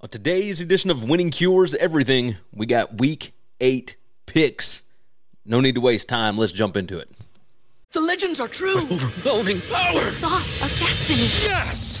On today's edition of Winning Cures Everything, we got week eight picks. No need to waste time. Let's jump into it. The legends are true. Overwhelming power! Sauce of destiny. Yes!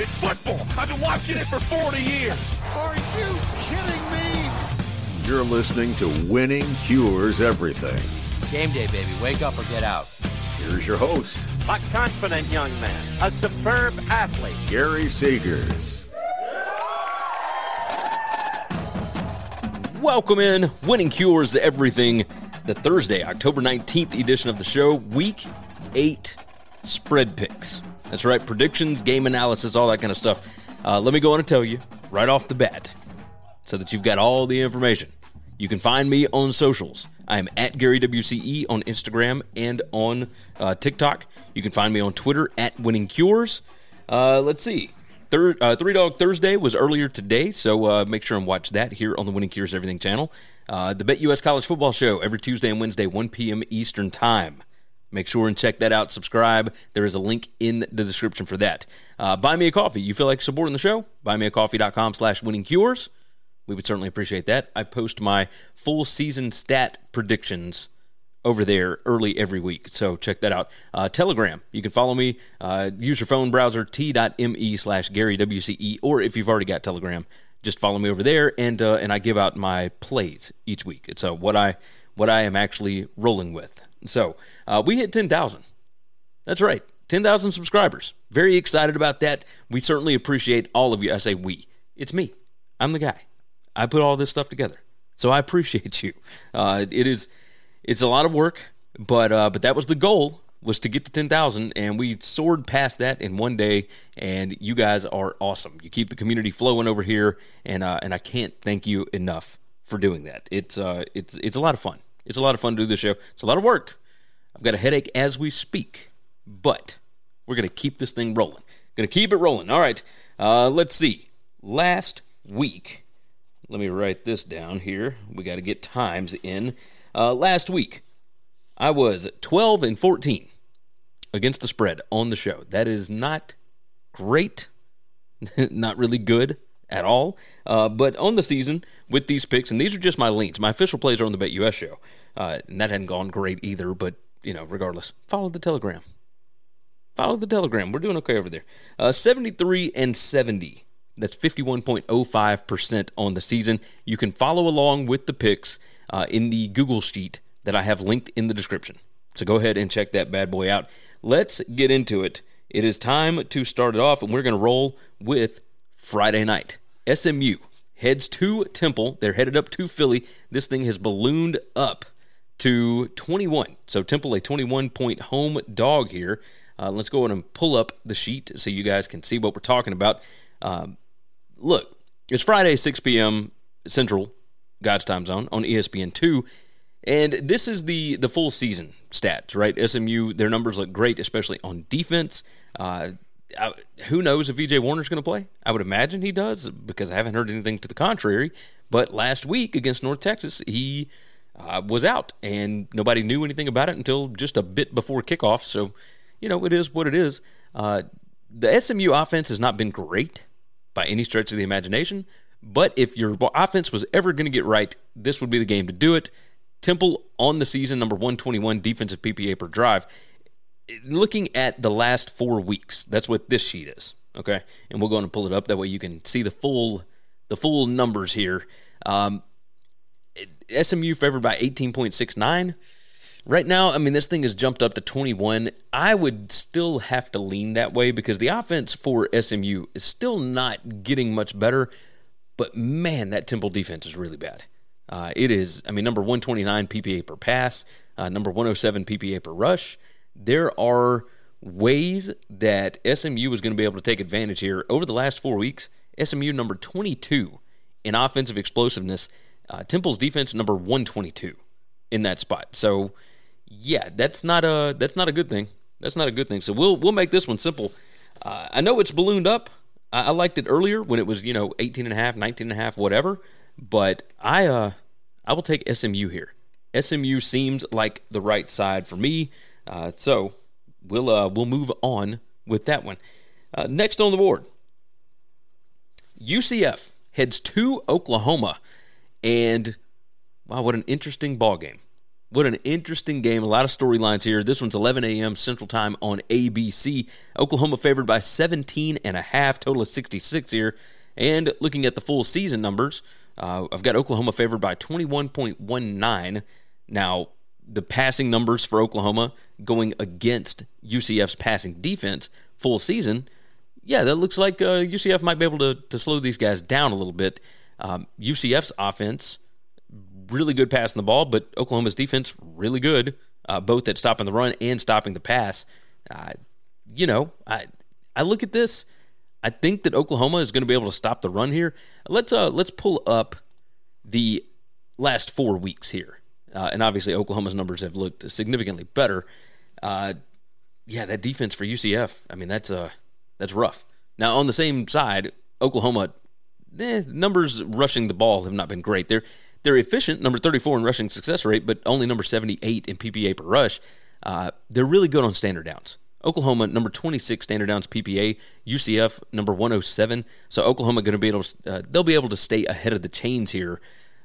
It's football. I've been watching it for 40 years. Are you kidding me? You're listening to Winning Cures Everything. Game day, baby. Wake up or get out. Here's your host, A confident young man, a superb athlete. Gary Seegers. Welcome in. Winning Cures Everything, the Thursday, October 19th edition of the show, week eight spread picks. That's right, predictions, game analysis, all that kind of stuff. Uh, let me go on and tell you right off the bat so that you've got all the information. You can find me on socials. I am at Gary WCE on Instagram and on uh, TikTok. You can find me on Twitter at Winning Cures. Uh, let's see. Uh, Three Dog Thursday was earlier today, so uh, make sure and watch that here on the Winning Cures Everything channel. Uh, the BetUS College Football Show every Tuesday and Wednesday, 1 p.m. Eastern Time. Make sure and check that out. Subscribe. There is a link in the description for that. Uh, buy me a coffee. You feel like supporting the show? Buymeacoffee.com slash winning cures. We would certainly appreciate that. I post my full season stat predictions over there early every week. So check that out. Uh, Telegram. You can follow me. Uh, use your phone browser t.me slash Gary WCE. Or if you've already got Telegram, just follow me over there and uh, and I give out my plays each week. It's uh, what I what I am actually rolling with. So uh, we hit 10,000. That's right, 10,000 subscribers. Very excited about that. We certainly appreciate all of you. I say we. It's me. I'm the guy. I put all this stuff together. So I appreciate you. Uh, it is it's a lot of work, but uh, but that was the goal was to get to 10,000 and we soared past that in one day and you guys are awesome. You keep the community flowing over here and uh, and I can't thank you enough for doing that. It's uh it's it's a lot of fun. It's a lot of fun to do this show. It's a lot of work. I've got a headache as we speak, but we're going to keep this thing rolling. Going to keep it rolling. All right. Uh, let's see. Last week, let me write this down here. We got to get times in. Uh, last week, I was 12 and 14 against the spread on the show. That is not great, not really good at all. Uh, but on the season with these picks, and these are just my leans. My official plays are on the BetUS show, uh, and that hadn't gone great either. But you know, regardless, follow the Telegram. Follow the Telegram. We're doing okay over there. Uh, 73 and 70. That's 51.05% on the season. You can follow along with the picks uh, in the Google Sheet that I have linked in the description. So go ahead and check that bad boy out. Let's get into it. It is time to start it off, and we're going to roll with Friday night. SMU heads to Temple. They're headed up to Philly. This thing has ballooned up to 21. So Temple, a 21 point home dog here. Uh, let's go ahead and pull up the sheet so you guys can see what we're talking about. Um, look, it's Friday, 6 p.m. Central, God's time zone on ESPN2. And this is the the full season stats, right? SMU, their numbers look great, especially on defense. Uh, I, who knows if EJ Warner's going to play? I would imagine he does because I haven't heard anything to the contrary. But last week against North Texas, he uh, was out, and nobody knew anything about it until just a bit before kickoff. So, you know, it is what it is. Uh, the SMU offense has not been great by any stretch of the imagination, but if your offense was ever going to get right, this would be the game to do it. Temple on the season, number 121 defensive PPA per drive. Looking at the last four weeks, that's what this sheet is. Okay, and we're going to pull it up that way you can see the full the full numbers here. Um, SMU favored by 18.69. Right now, I mean, this thing has jumped up to 21. I would still have to lean that way because the offense for SMU is still not getting much better. But man, that Temple defense is really bad. Uh, it is, I mean, number 129 PPA per pass, uh, number 107 PPA per rush. There are ways that SMU is going to be able to take advantage here. Over the last four weeks, SMU number 22 in offensive explosiveness. Uh, Temple's defense number 122 in that spot. So yeah, that's not a that's not a good thing. That's not a good thing. So we'll we'll make this one simple. Uh, I know it's ballooned up. I, I, liked it earlier when it was you know 18 and a half, 19 and a half, whatever. But I uh I will take SMU here. SMU seems like the right side for me. Uh, so we'll uh, we'll move on with that one. Uh, next on the board, UCF heads to Oklahoma, and wow, what an interesting ball game! What an interesting game. A lot of storylines here. This one's 11 a.m. Central Time on ABC. Oklahoma favored by 17 and a half, total of 66 here. And looking at the full season numbers, uh, I've got Oklahoma favored by 21.19. Now, the passing numbers for Oklahoma going against UCF's passing defense full season, yeah, that looks like uh, UCF might be able to, to slow these guys down a little bit. Um, UCF's offense really good passing the ball, but Oklahoma's defense really good, uh, both at stopping the run and stopping the pass. Uh, you know, I I look at this. I think that Oklahoma is going to be able to stop the run here. Let's uh let's pull up the last four weeks here, uh, and obviously Oklahoma's numbers have looked significantly better. Uh, yeah, that defense for UCF. I mean, that's uh that's rough. Now on the same side, Oklahoma eh, numbers rushing the ball have not been great. They're they're efficient, number 34 in rushing success rate, but only number 78 in PPA per rush. Uh, they're really good on standard downs. Oklahoma, number 26 standard downs PPA. UCF, number 107. So Oklahoma going to be able to, uh, they'll be able to stay ahead of the chains here.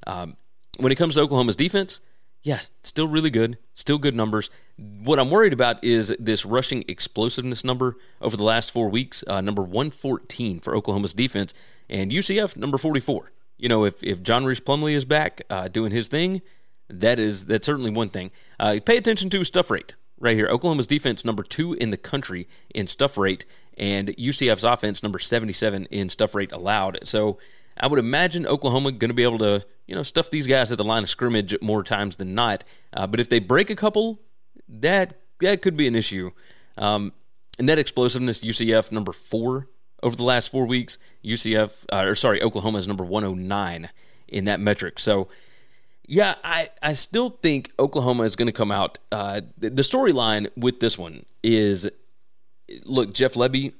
Um, when it comes to Oklahoma's defense, yes, still really good, still good numbers. What I'm worried about is this rushing explosiveness number over the last four weeks, uh, number 114 for Oklahoma's defense, and UCF, number 44 you know, if if John Rhys Plumlee is back uh, doing his thing, that is that's certainly one thing. Uh, pay attention to stuff rate right here. Oklahoma's defense number two in the country in stuff rate, and UCF's offense number seventy seven in stuff rate allowed. So I would imagine Oklahoma going to be able to you know stuff these guys at the line of scrimmage more times than not. Uh, but if they break a couple, that that could be an issue. Um, net explosiveness UCF number four over the last four weeks. UCF, uh, or sorry, Oklahoma is number 109 in that metric. So, yeah, I, I still think Oklahoma is going to come out. Uh, the, storyline with this one is look, Jeff Lebby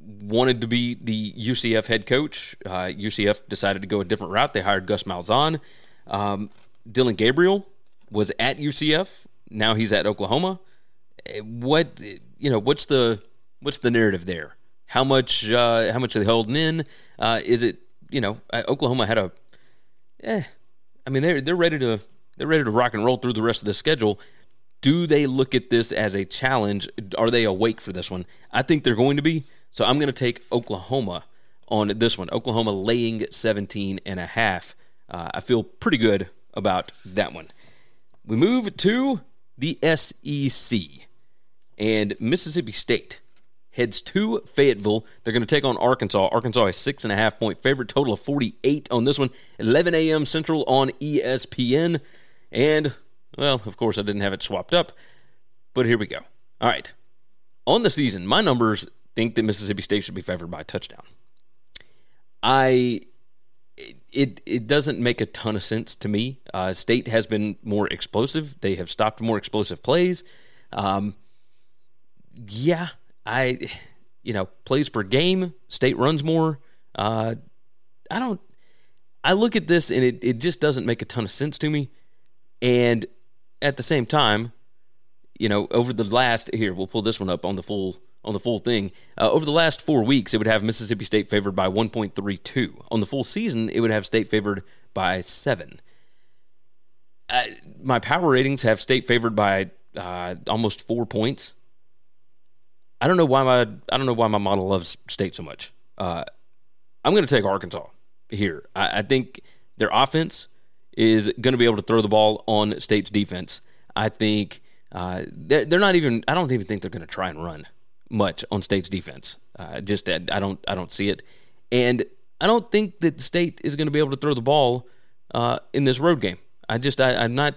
wanted to be the UCF head coach. Uh, UCF decided to go a different route. They hired Gus Malzahn. Um, Dillon Gabriel was at UCF. Now he's at Oklahoma. What you know? What's the what's the narrative there? How much? Uh, how much are they holding in? Uh, is it? You know, uh, Oklahoma had a. Eh, I mean, they're they're ready to they're ready to rock and roll through the rest of the schedule. Do they look at this as a challenge? Are they awake for this one? I think they're going to be. So I'm going to take Oklahoma on this one. Oklahoma laying 17 and a half. Uh, I feel pretty good about that one. We move to the SEC and Mississippi State heads to Fayetteville. They're going to take on Arkansas. Arkansas a six and a half point favorite, total of 48 on this one. 11 a.m. Central on ESPN. And, well, of course, I didn't have it swapped up, but here we go. All right. On the season, my numbers think that Mississippi State should be favored by a touchdown. I it it doesn't make a ton of sense to me. Uh, State has been more explosive. They have stopped more explosive plays. Um, yeah, I, you know, plays per game. State runs more. Uh, I don't. I look at this and it, it just doesn't make a ton of sense to me. And at the same time, you know, over the last here, we'll pull this one up on the full on the full thing. Uh, over the last four weeks, it would have Mississippi State favored by 1.32. On the full season, it would have State favored by seven. Uh, my power ratings have State favored by uh, almost four points. I don't know why my I don't know why my model loves State so much. Uh, I'm going to take Arkansas here. I, I think their offense is going to be able to throw the ball on State's defense. I think uh, they're, they're, not even. I don't even think they're going to try and run much on State's defense. Uh, just I don't I don't see it, and I don't think that State is going to be able to throw the ball uh, in this road game. I just I, I'm not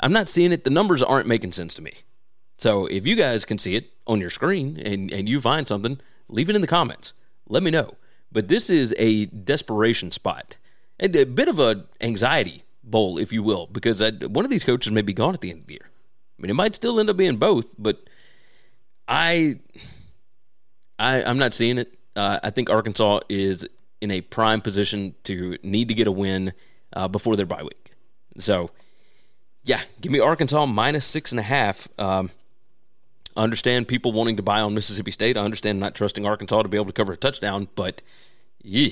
I'm not seeing it. The numbers aren't making sense to me. So if you guys can see it on your screen and, and you find something, leave it in the comments. Let me know. But this is a desperation spot. And a bit of a anxiety bowl, if you will, because I, one of these coaches may be gone at the end of the year. I mean, it might still end up being both, but I, I I'm not seeing it. Uh, I think Arkansas is in a prime position to need to get a win uh, before their bye week. So, yeah, give me Arkansas minus six and a half. Um, I understand people wanting to buy on Mississippi State. I understand not trusting Arkansas to be able to cover a touchdown, but yeah,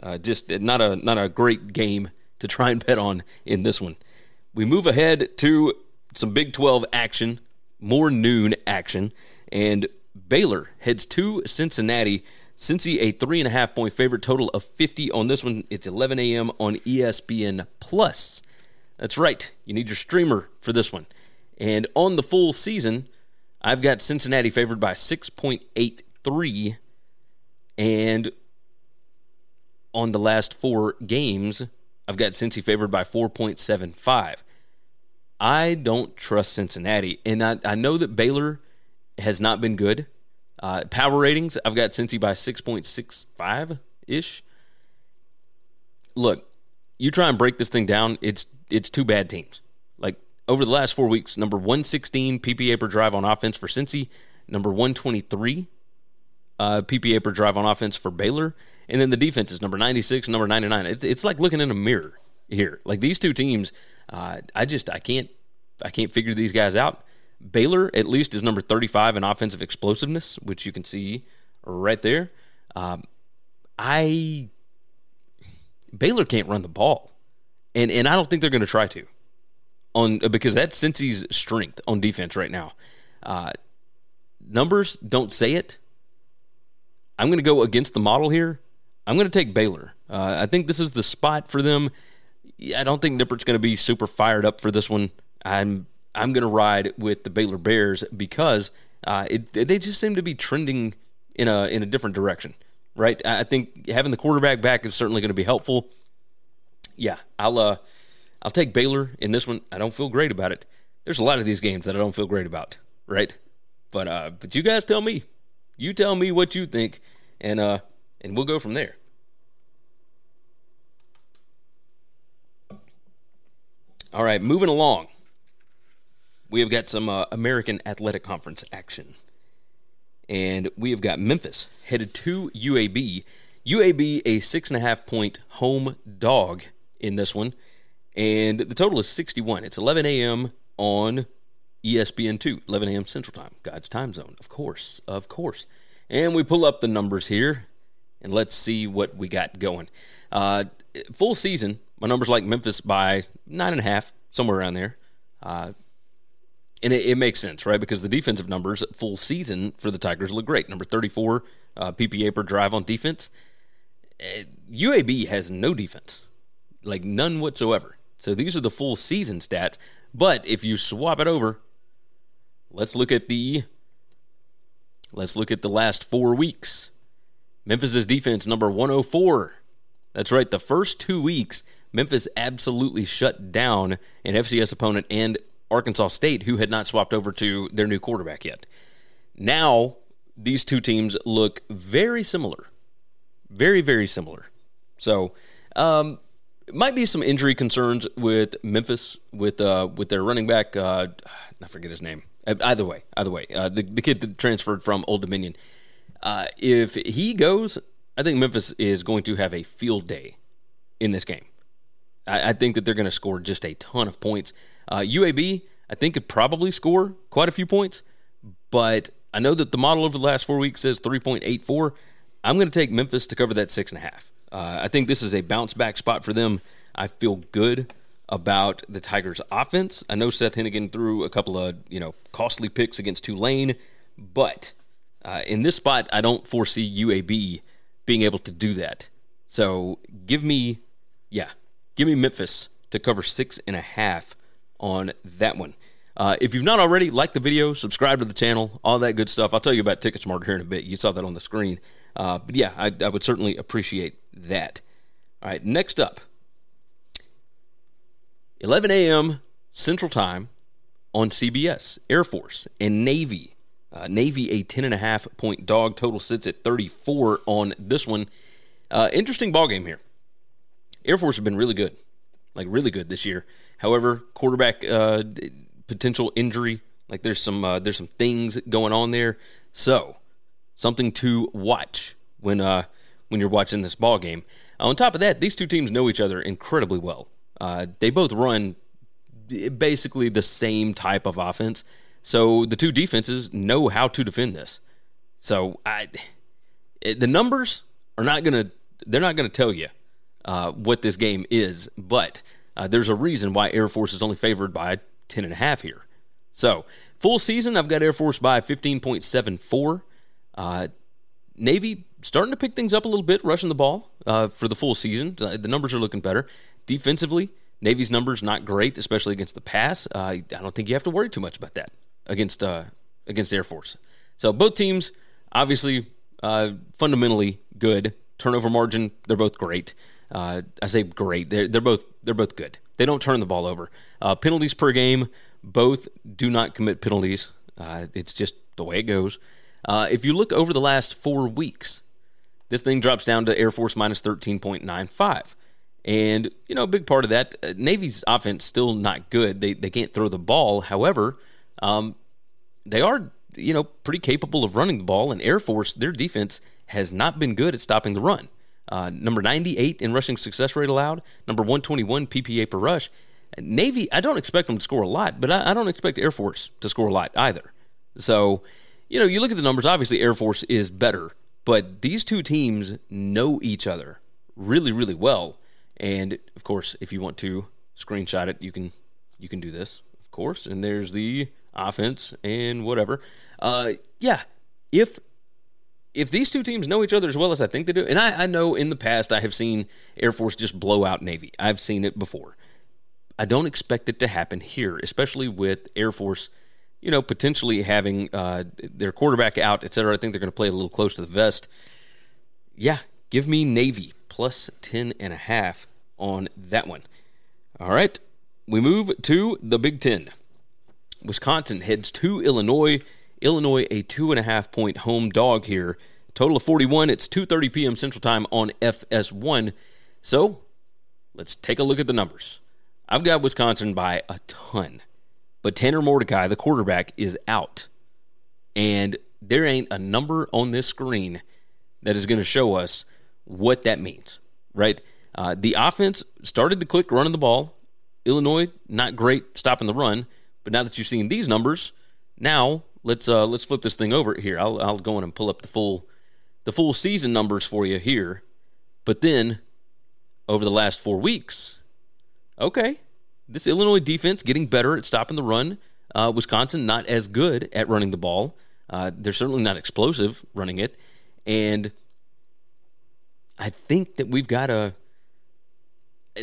uh, just not a not a great game to try and bet on in this one. We move ahead to some Big 12 action, more noon action, and Baylor heads to Cincinnati. Cincy a three and a half point favorite, total of 50 on this one. It's 11 a.m. on ESPN Plus. That's right. You need your streamer for this one. And on the full season, I've got Cincinnati favored by 6.83. And on the last four games, I've got Cincy favored by 4.75. I don't trust Cincinnati. And I, I know that Baylor has not been good. Uh, power ratings, I've got Cincy by 6.65 ish. Look, you try and break this thing down, it's it's two bad teams. Like over the last four weeks, number 116 PPA per drive on offense for Cincy, number 123 uh, PPA per drive on offense for Baylor, and then the defense is number 96, number 99. It's, it's like looking in a mirror here. Like these two teams, uh, I just I can't I can't figure these guys out. Baylor at least is number 35 in offensive explosiveness, which you can see right there. Um, I Baylor can't run the ball, and and I don't think they're going to try to on because that's Cincy's strength on defense right now. Uh, numbers don't say it. I'm going to go against the model here. I'm going to take Baylor. Uh, I think this is the spot for them. I don't think Nippert's going to be super fired up for this one. I'm I'm going to ride with the Baylor Bears because uh, it, they just seem to be trending in a in a different direction, right? I think having the quarterback back is certainly going to be helpful. Yeah, I'll uh, I'll take Baylor in this one. I don't feel great about it. There's a lot of these games that I don't feel great about, right? But uh, but you guys tell me. You tell me what you think, and uh, and we'll go from there. All right, moving along we have got some uh, American Athletic Conference action. And we have got Memphis headed to UAB. UAB, a six and a half point home dog in this one. And the total is 61. It's 11 a.m. on ESPN2, 11 a.m. Central Time, God's time zone, of course, of course. And we pull up the numbers here, and let's see what we got going. Uh, full season, my numbers like Memphis by nine and a half, somewhere around there. Uh, and it, it, makes sense, right? Because the defensive numbers full season for the Tigers look great. Number 34 uh, PPA per drive on defense. Uh, UAB has no defense, like none whatsoever. So these are the full season stats. But if you swap it over, let's look at the let's look at the last four weeks. Memphis's defense number 104. That's right. The first two weeks, Memphis absolutely shut down an FCS opponent and Arkansas State, who had not swapped over to their new quarterback yet. Now, these two teams look very similar. Very, very similar. So, um, might be some injury concerns with Memphis with uh, with their running back. Uh, I forget his name. Uh, either way, either way, uh, the the kid that transferred from Old Dominion. Uh, if he goes, I think Memphis is going to have a field day in this game. I, I think that they're going to score just a ton of points. Uh, UAB, I think, could probably score quite a few points, but I know that the model over the last four weeks says 3.84. I'm going to take Memphis to cover that six and a half. Uh, I think this is a bounce back spot for them. I feel good about the Tigers' offense. I know Seth Henigan threw a couple of you know costly picks against Tulane, but uh, in this spot, I don't foresee UAB being able to do that. So give me, yeah, give me Memphis to cover six and a half on that one. Uh, if you've not already, like the video, subscribe to the channel, all that good stuff. I'll tell you about Ticket Smart here in a bit. You saw that on the screen. Uh, but yeah, I, I would certainly appreciate that. All right, next up 11 a.m. Central Time on CBS, Air Force and Navy. Uh, Navy, a 10.5 point dog. Total sits at 34 on this one. Uh, interesting ball game here. Air Force have been really good, like really good this year. However, quarterback uh, potential injury, like there's some uh, there's some things going on there. So something to watch when uh, when you're watching this ball game. On top of that, these two teams know each other incredibly well. Uh, they both run basically the same type of offense, so the two defenses know how to defend this. So I, the numbers are not gonna they're not gonna tell you uh, what this game is, but uh, there's a reason why Air Force is only favored by 10 and a half here. So full season, I've got Air Force by 15.74. Uh, Navy starting to pick things up a little bit, rushing the ball uh, for the full season. The numbers are looking better. Defensively, Navy's numbers not great, especially against the pass. Uh, I don't think you have to worry too much about that against uh, against Air Force. So both teams, obviously, uh, fundamentally good. Turnover margin, they're both great. Uh, I say great. They're they're both they're both good. They don't turn the ball over. penalties per game, both do not commit penalties. it's just the way it goes. if you look over the last four weeks, this thing drops down to Air Force minus 13.95. And, you know, a big part of that, uh, Navy's offense still not good. They, they can't throw the ball. However, um, they are, you know, pretty capable of running the ball. And Air Force, their defense has not been good at stopping the run. Uh, number 98 in rushing success rate allowed, number 121 PPA per rush. Navy, I don't expect them to score a lot, but I, I don't expect Air Force to score a lot either. So, you know, you look at the numbers, obviously Air Force is better but these two teams know each other really, really well. And of course, if you want to screenshot it, you can you can do this, of course. And there's the offense and whatever. Uh, yeah, if if these two teams know each other as well as I think they do, and I, I know in the past I have seen Air Force just blow out Navy. I've seen it before. I don't expect it to happen here, especially with Air Force you know, potentially having uh, their quarterback out, et cetera. I think they're going to play a little close to the vest. Yeah, give me Navy plus 10 and a half on that one. All right, we move to the Big Ten. Wisconsin heads to Illinois. Illinois, a two and a half point home dog here. Total of 41. It's 2:30 p.m. Central Time on FS1. So, let's take a look at the numbers. I've got Wisconsin by a ton. But Tanner Mordecai, the quarterback, is out. And there ain't a number on this screen that is going to show us what that means, right? Uh, the offense started to click running the ball. Illinois, not great stopping the run. But now that you've seen these numbers, now let's uh, let's flip this thing over here. I'll, I'll go in and pull up the full the full season numbers for you here. But then over the last four weeks, okay, this Illinois defense getting better at stopping the run. Uh, Wisconsin not as good at running the ball. Uh, they're certainly not explosive running it, and I think that we've got to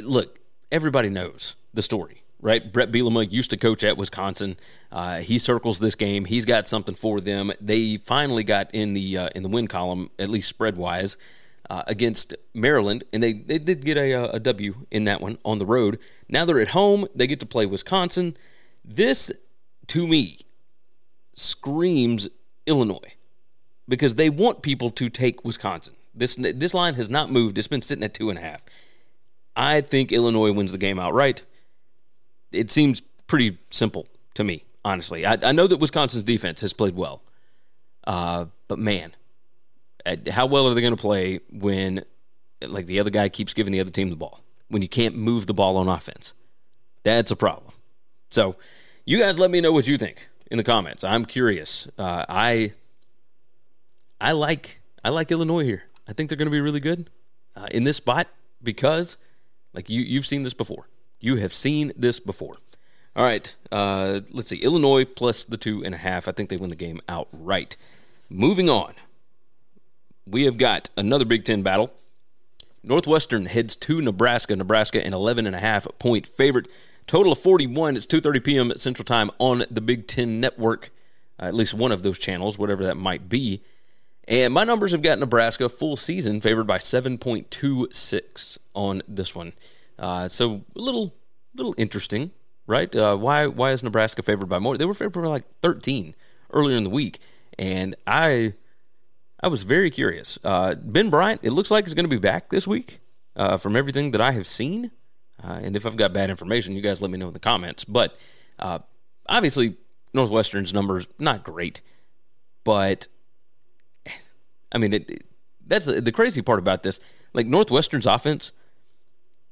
look. Everybody knows the story, right? Bret Bielema used to coach at Wisconsin. Uh, he circles this game. He's got something for them. They finally got in the uh, in the win column, at least spread wise uh, against Maryland, and they, they did get a, uh, a W in that one on the road. Now they're at home. They get to play Wisconsin. This, to me, screams Illinois because they want people to take Wisconsin. This this line has not moved. It's been sitting at two and a half. I think Illinois wins the game outright. It seems pretty simple to me, honestly. I, I know that Wisconsin's defense has played well, uh, but man, how well are they going to play when like the other guy keeps giving the other team the ball when you can't move the ball on offense? That's a problem. So you guys let me know what you think in the comments. I'm curious. Uh, i i like i like illinois here. I think they're going to be really good uh, in this spot because like you you've seen this before you have seen this before all right uh, let's see illinois plus the two and a half i think they win the game outright moving on we have got another Big Ten battle. Northwestern heads to Nebraska. Nebraska, an 11 and a half point favorite. Total of 41. It's 2:30 p.m. Central Time on the Big Ten Network, uh, at least one of those channels, whatever that might be. And my numbers have got Nebraska full season favored by 7.26 on this one. Uh, so a little, little interesting, right? Uh, why, why is Nebraska favored by more? They were favored by like 13 earlier in the week, and I I was very curious. Uh, ben Bryant, it looks like he's going to be back this week. uh, from everything that I have seen. Uh, and if I've got bad information, you guys let me know in the comments. But uh, obviously, Northwestern's numbers not great, but I mean, it, that's the, the crazy part about this. Like Northwestern's offense,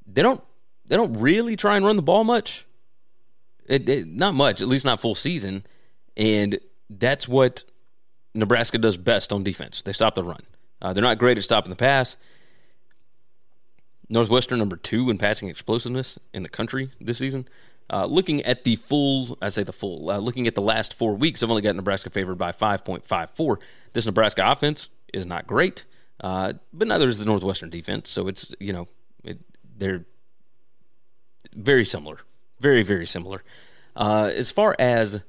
they don't they don't really try and run the ball much. It, it, not much, at least not full season, and that's what Nebraska does best on defense. They stop the run. Uh, they're not great at stopping the pass. Northwestern number two in passing explosiveness in the country this season. Uh, looking at the full, I say the full, uh, looking at the last four weeks, I've only got Nebraska favored by 5.54. This Nebraska offense is not great, uh, but neither is the Northwestern defense. So it's, you know, they're very similar. Very, very similar. Uh, as far as,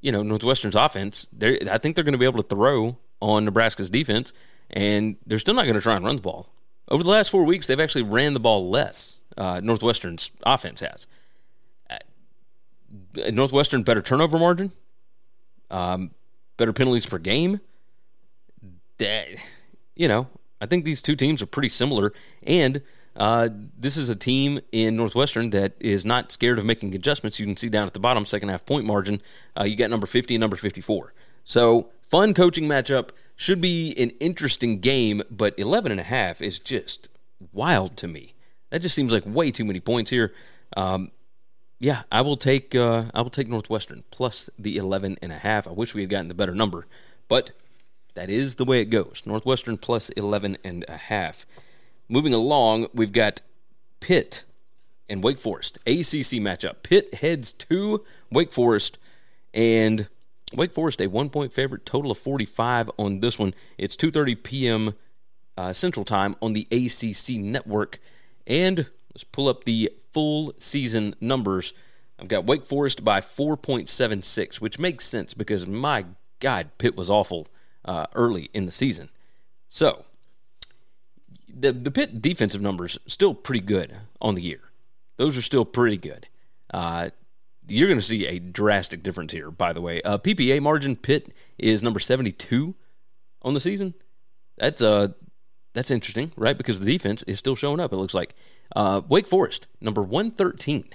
you know, Northwestern's offense, I think they're going to be able to throw on Nebraska's defense, and they're still not going to try and run the ball. Over the last four weeks, they've actually ran the ball less. Uh, Northwestern's offense has. Uh, Northwestern better turnover margin, um, better penalties per game. That, you know, I think these two teams are pretty similar, and uh, this is a team in Northwestern that is not scared of making adjustments. You can see down at the bottom, second half point margin, uh, you got number 50 and number 54. So, fun coaching matchup. Should be an interesting game, but 11 and a half is just wild to me. That just seems like way too many points here. Um, yeah, I will take uh, I will take Northwestern plus the 11 and a half. I wish we had gotten the better number, but that is the way it goes. Northwestern plus 11 and a half. Moving along, we've got Pitt and Wake Forest ACC matchup. Pitt heads to Wake Forest and Wake Forest a one point favorite, total of 45 on this one. It's 2:30 p.m. Uh, Central Time on the ACC network. And let's pull up the full season numbers. I've got Wake Forest by 4.76, which makes sense because my God, Pitt was awful uh, early in the season. So the the Pitt defensive numbers still pretty good on the year. Those are still pretty good. Uh, you're going to see a drastic difference here, by the way. Uh, PPA margin, Pitt is number 72 on the season. That's uh, that's interesting, right? Because the defense is still showing up, it looks like. Uh, Wake Forest, number 113.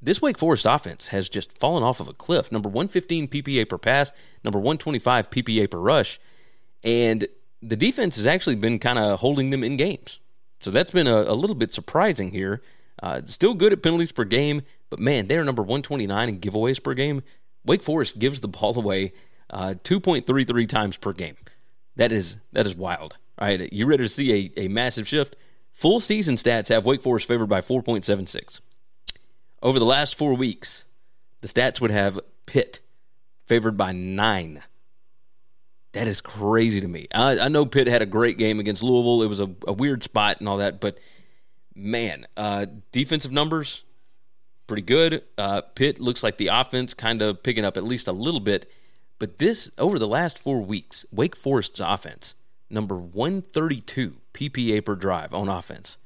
This Wake Forest offense has just fallen off of a cliff. Number 115 PPA per pass, number 125 PPA per rush. And the defense has actually been kind of holding them in games. So that's been a, a little bit surprising here. Uh, still good at penalties per game, but man, they're number 129 in giveaways per game. Wake Forest gives the ball away uh, 2.33 times per game. That is that is wild. All right, you ready to see a, a massive shift? Full season stats have Wake Forest favored by 4.76. Over the last four weeks, the stats would have Pitt favored by nine. That is crazy to me. I, I know Pitt had a great game against Louisville. It was a, a weird spot and all that, but man, uh, defensive numbers pretty good. Uh, Pitt looks like the offense kind of picking up at least a little bit. But this, over the last four weeks, Wake Forest's offense, number 132 PPA per drive on offense.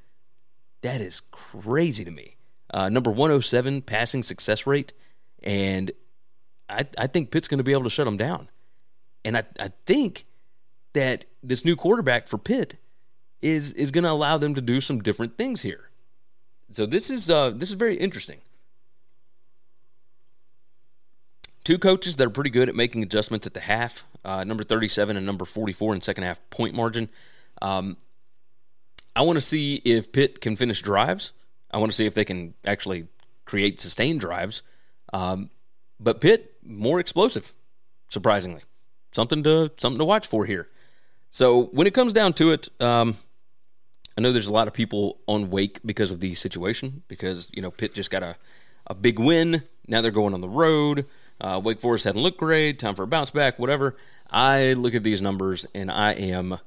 That is crazy to me. Uh, number 107 passing success rate. And I, I think Pitt's going to be able to shut them down. And I, I think that this new quarterback for Pitt is is going to allow them to do some different things here. So this is uh, this is very interesting. Two coaches that are pretty good at making adjustments at the half, uh, number 37 and number 44 in second half point margin. Um, I want to see if Pitt can finish drives. I want to see if they can actually create sustained drives. Um, but Pitt more explosive, surprisingly, something to something to watch for here. So when it comes down to it, um, I know there's a lot of people on Wake because of the situation, because you know Pitt just got a a big win. Now they're going on the road. Uh, Wake Forest hadn't looked great. Time for a bounce back. Whatever. I look at these numbers and I am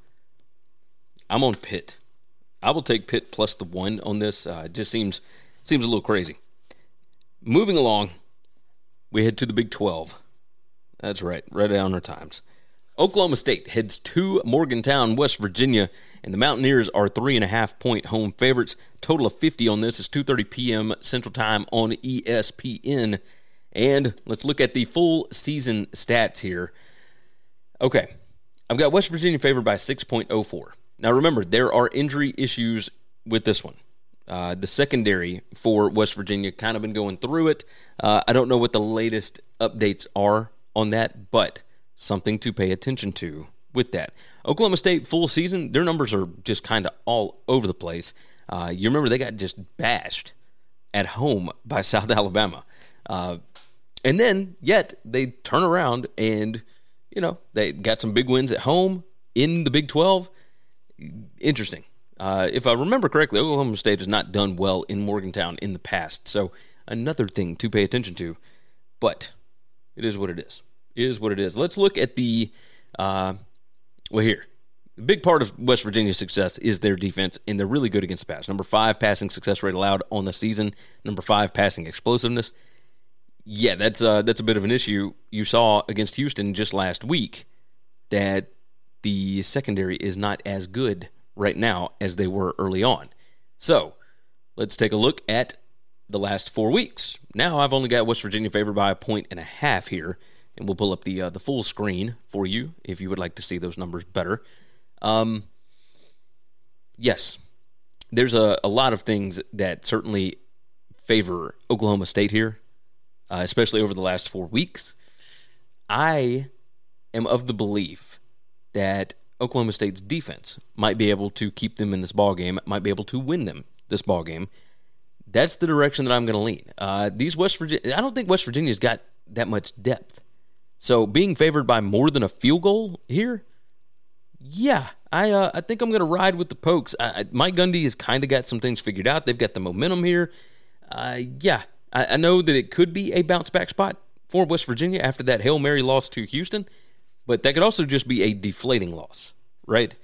I'm on Pitt. I will take Pitt plus the one on this. Uh, it just seems seems a little crazy. Moving along, we head to the Big 12. That's right, right down our times. Oklahoma State heads to Morgantown, West Virginia, and the Mountaineers are three and a half point home favorites. Total of 50 on this is 2:30 p.m. Central Time on ESPN. And let's look at the full season stats here. Okay, I've got West Virginia favored by 6.04. Now, remember, there are injury issues with this one. Uh, the secondary for West Virginia kind of been going through it. Uh, I don't know what the latest updates are on that, but something to pay attention to with that. Oklahoma State full season, their numbers are just kind of all over the place. Uh, you remember they got just bashed at home by South Alabama. Uh, and then, yet, they turn around and, you know, they got some big wins at home in the Big 12. Interesting. Uh, if I remember correctly, Oklahoma State has not done well in Morgantown in the past. So, another thing to pay attention to. But it is what it is. It is what it is. Let's look at the, uh, well, here. A big part of West Virginia's success is their defense, and they're really good against the pass. Number five passing success rate allowed on the season. Number five passing explosiveness. Yeah, that's uh, that's a bit of an issue. You saw against Houston just last week that the secondary is not as good right now as they were early on. So let's take a look at the last four weeks. Now I've only got West Virginia favored by a point and a half here, and we'll pull up the uh, the full screen for you if you would like to see those numbers better. Um, yes, there's a, a lot of things that certainly favor Oklahoma State here, uh, especially over the last four weeks. I am of the belief that Oklahoma State's defense might be able to keep them in this ball game, might be able to win them this ball game. That's the direction that I'm going to lean. Uh, these West Virginia, I don't think West Virginia's got that much depth. So being favored by more than a field goal here, yeah, I uh, I think I'm going to ride with the Pokes. I, I, Mike Gundy has kind of got some things figured out. They've got the momentum here. Uh, yeah, I, I know that it could be a bounce back spot for West Virginia after that Hail Mary loss to Houston, but that could also just be a deflating loss, right?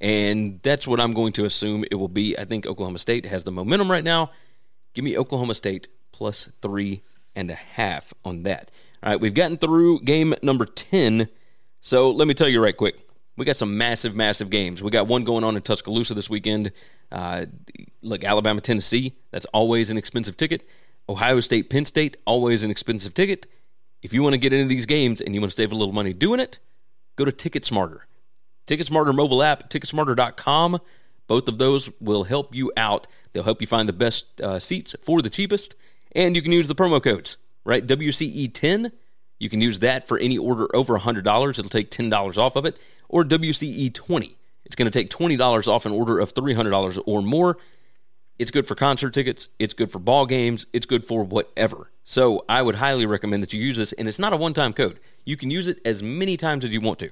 And that's what I'm going to assume it will be. I think Oklahoma State has the momentum right now. Give me Oklahoma State plus three and a half on that. All right, we've gotten through game number 10. So let me tell you right quick we got some massive, massive games. We got one going on in Tuscaloosa this weekend. Uh, look, Alabama, Tennessee, that's always an expensive ticket. Ohio State, Penn State, always an expensive ticket. If you want to get into these games and you want to save a little money doing it, go to TicketSmarter. TicketSmarter mobile app, ticketsmarter.com. Both of those will help you out. They'll help you find the best uh, seats for the cheapest. And you can use the promo codes, right? WCE10. You can use that for any order over $100. It'll take $10 off of it or WCE 20. It's going to take $20 off an order of $300 or more. It's good for concert tickets, it's good for ball games, it's good for whatever. So I would highly recommend that you use this, and it's not a one time code. You can use it as many times as you want to.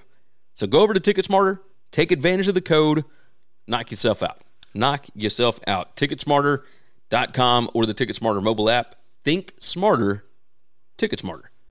So go over to TicketSmarter, take advantage of the code, knock yourself out. Knock yourself out. TicketSmarter.com or the TicketSmarter mobile app. Think smarter, TicketSmarter.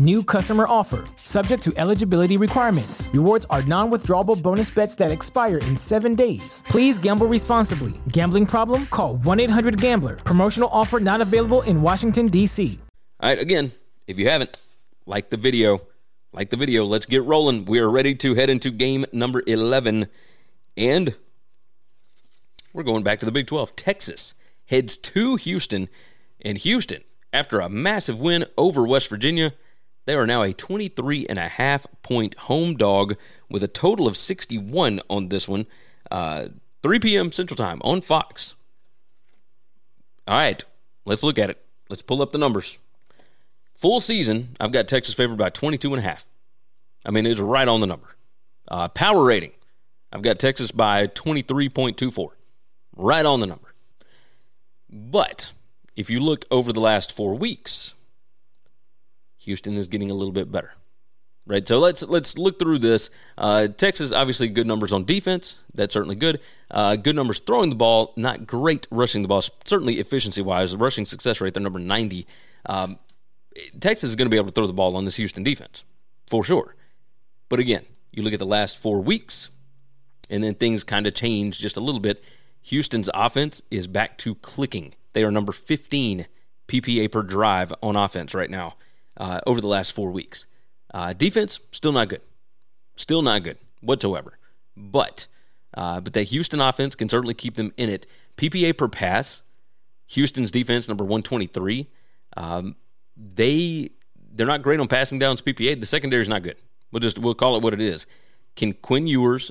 New customer offer, subject to eligibility requirements. Rewards are non withdrawable bonus bets that expire in seven days. Please gamble responsibly. Gambling problem? Call 1 800 Gambler. Promotional offer not available in Washington, D.C. All right, again, if you haven't, like the video. Like the video. Let's get rolling. We are ready to head into game number 11. And we're going back to the Big 12. Texas heads to Houston, and Houston, after a massive win over West Virginia, they are now a 23 and a half point home dog with a total of 61 on this one. Uh, 3 p.m. Central Time on Fox. All right, let's look at it. Let's pull up the numbers. Full season, I've got Texas favored by 22 and a half. I mean, it's right on the number. Uh, power rating, I've got Texas by 23.24 right on the number. But if you look over the last four weeks, Houston is getting a little bit better. right? So let's let's look through this. Uh, Texas obviously good numbers on defense. That's certainly good. Uh, good numbers throwing the ball. Not great rushing the ball. Certainly efficiency wise, rushing success rate they're number ninety. Um, Texas is going to be able to throw the ball on this Houston defense for sure. But again, you look at the last four weeks, and then things kind of change just a little bit. Houston's offense is back to clicking. They are number 15 PPA per drive on offense right now uh, over the last four weeks. Uh, defense, still not good. Still not good whatsoever. But uh, but the Houston offense can certainly keep them in it. PPA per pass, Houston's defense number 123. Um, they they're not great on passing downs PPA. The secondary is not good. We'll just we'll call it what it is. Can Quinn Ewers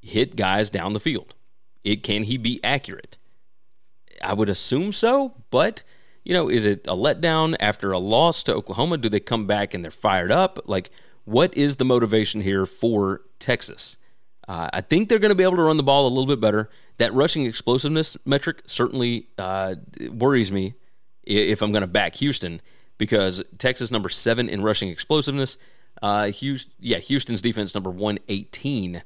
hit guys down the field? It can he be accurate? I would assume so, but you know, is it a letdown after a loss to Oklahoma? Do they come back and they're fired up? Like, what is the motivation here for Texas? Uh, I think they're going to be able to run the ball a little bit better. That rushing explosiveness metric certainly uh, worries me if I'm going to back Houston because Texas number seven in rushing explosiveness. Uh, Houston, yeah, Houston's defense number 118.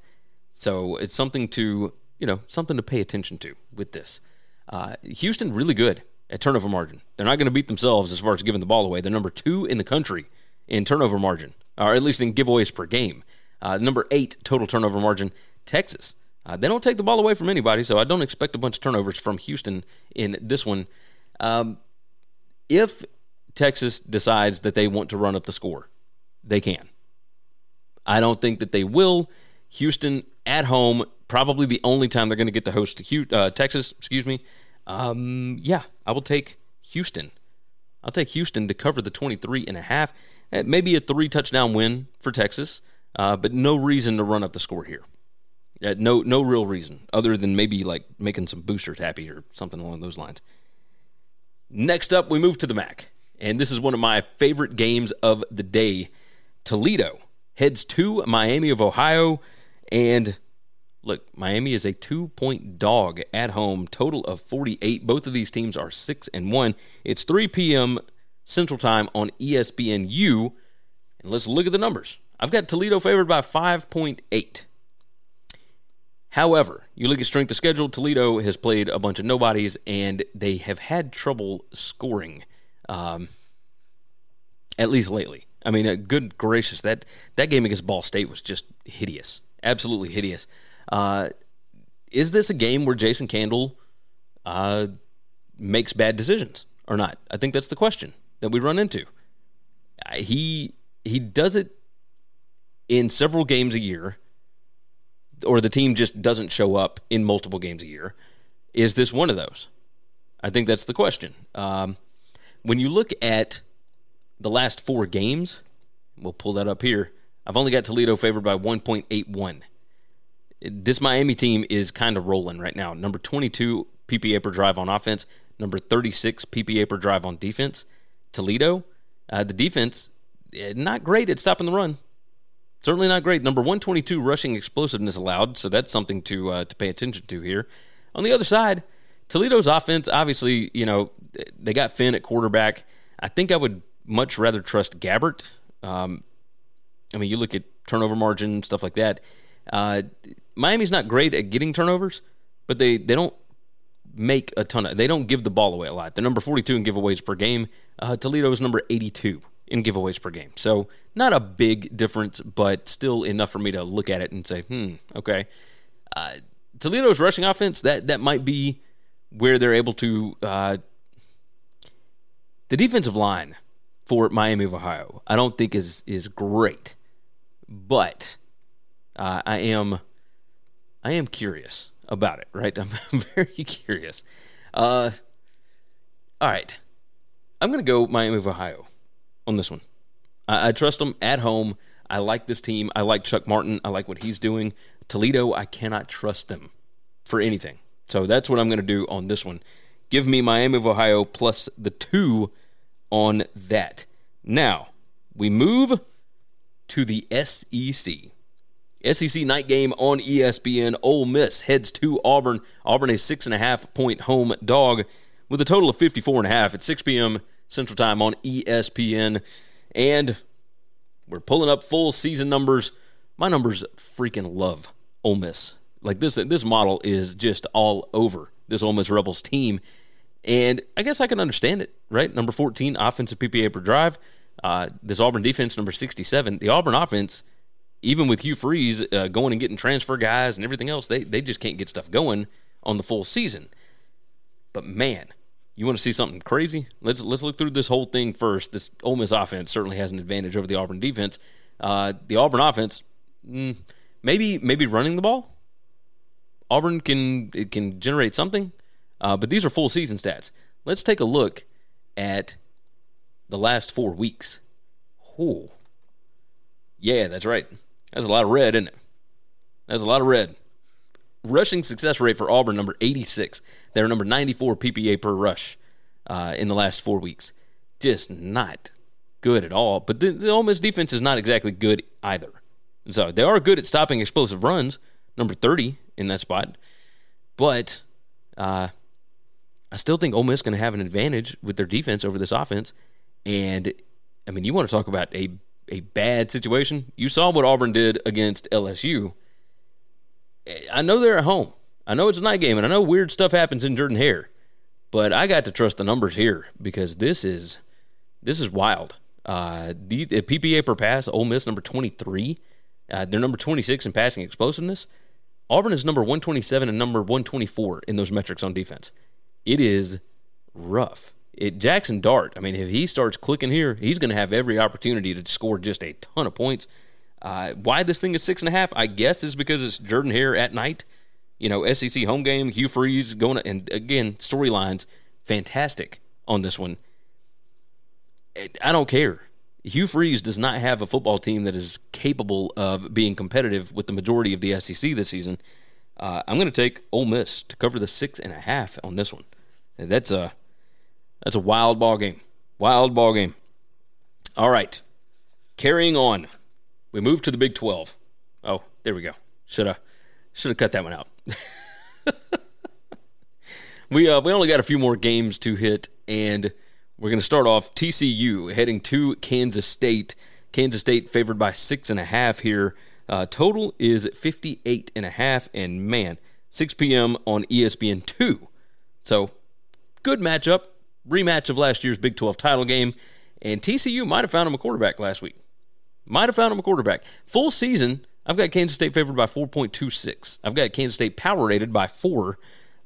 So it's something to you know something to pay attention to with this. Uh, Houston really good at turnover margin. They're not going to beat themselves as far as giving the ball away. They're number two in the country in turnover margin, or at least in giveaways per game. Uh, number eight total turnover margin, Texas. Uh, they don't take the ball away from anybody, so I don't expect a bunch of turnovers from Houston in this one. Um, if Texas decides that they want to run up the score, they can. I don't think that they will. Houston at home, probably the only time they're going to get to host uh, Texas. Excuse me. Um, yeah, I will take Houston. I'll take Houston to cover the 23 and a half. Eh, maybe a three touchdown win for Texas, uh, but no reason to run up the score here. Uh, no, no real reason other than maybe like making some boosters happy or something along those lines. Next up, we move to the MAC, and this is one of my favorite games of the day. Toledo heads to Miami of Ohio, and Look, Miami is a two point dog at home, total of 48. Both of these teams are 6 and 1. It's 3 p.m. Central Time on ESPNU. And let's look at the numbers. I've got Toledo favored by 5.8. However, you look at strength of schedule, Toledo has played a bunch of nobodies, and they have had trouble scoring, um, at least lately. I mean, uh, good gracious, that, that game against Ball State was just hideous. Absolutely hideous. Uh, is this a game where Jason Candle uh, makes bad decisions or not? I think that's the question that we run into. He he does it in several games a year, or the team just doesn't show up in multiple games a year. Is this one of those? I think that's the question. Um, when you look at the last four games, we'll pull that up here. I've only got Toledo favored by 1.81 this Miami team is kind of rolling right now. Number 22 PPA per drive on offense, number 36 PPA per drive on defense. Toledo, uh, the defense, eh, not great at stopping the run. Certainly not great. Number 122 rushing explosiveness allowed, so that's something to uh, to pay attention to here. On the other side, Toledo's offense, obviously, you know, they got Finn at quarterback. I think I would much rather trust Gabbert. Um, I mean, you look at turnover margin, stuff like that. Uh, Miami's not great at getting turnovers, but they, they don't make a ton of. They don't give the ball away a lot. They're number 42 in giveaways per game. Uh, Toledo is number 82 in giveaways per game. So not a big difference, but still enough for me to look at it and say, hmm, okay. Uh, Toledo's rushing offense that that might be where they're able to. Uh, the defensive line for Miami of Ohio, I don't think is is great, but uh, I am I am curious about it, right? I'm very curious. Uh, all right. I'm going to go Miami of Ohio on this one. I, I trust them at home. I like this team. I like Chuck Martin. I like what he's doing. Toledo, I cannot trust them for anything. So that's what I'm going to do on this one. Give me Miami of Ohio plus the two on that. Now, we move to the SEC. SEC night game on ESPN. Ole Miss heads to Auburn. Auburn a six and a half point home dog with a total of 54 and a half at 6 p.m. Central Time on ESPN. And We're pulling up full season numbers. My numbers freaking love Ole Miss. Like this, this model is just all over this Ole Miss Rebels team, and I guess I can understand it. Right, number fourteen offensive PPA per drive. Uh, this Auburn defense, number sixty-seven. The Auburn offense, even with Hugh Freeze uh, going and getting transfer guys and everything else, they they just can't get stuff going on the full season. But man, you want to see something crazy? Let's let's look through this whole thing first. This Ole Miss offense certainly has an advantage over the Auburn defense. Uh, the Auburn offense, mm, maybe maybe running the ball. Auburn can it can generate something, uh, but these are full season stats. Let's take a look at the last four weeks. Oh, yeah, that's right. That's a lot of red, isn't it? That's a lot of red. Rushing success rate for Auburn, number 86. They're number 94 PPA per rush uh, in the last four weeks. Just not good at all. But the, the Ole Miss defense is not exactly good either. So they are good at stopping explosive runs, number 30 in that spot. But uh, I still think Ole Miss is going to have an advantage with their defense over this offense. And I mean, you want to talk about a a bad situation? You saw what Auburn did against LSU. I know they're at home. I know it's a night game, and I know weird stuff happens in Jordan Hare, but I got to trust the numbers here because this is this is wild. Uh, the, the PPA per pass, Ole Miss number twenty three. Uh, they're number twenty six in passing explosiveness. Auburn is number one twenty seven and number one twenty four in those metrics on defense. It is rough. It Jackson Dart. I mean, if he starts clicking here, he's going to have every opportunity to score just a ton of points. Uh, why this thing is six and a half, I guess, is because it's Jordan Hare at night. You know, SEC home game, Hugh Freeze going, to, and again, storylines fantastic on this one. I don't care. Hugh Freeze does not have a football team that is capable of being competitive with the majority of the SEC this season. Uh, I'm going to take Ole Miss to cover the six and a half on this one. That's a that's a wild ball game. Wild ball game. All right, carrying on. We move to the Big 12. Oh, there we go. Should have should have cut that one out. we uh, we only got a few more games to hit, and we're going to start off TCU heading to Kansas State. Kansas State favored by six and a half here. Uh, total is 58 and a half, and man, 6 p.m. on ESPN two. So good matchup, rematch of last year's Big 12 title game, and TCU might have found him a quarterback last week. Might have found him a quarterback. Full season, I've got Kansas State favored by 4.26. I've got Kansas State power rated by four.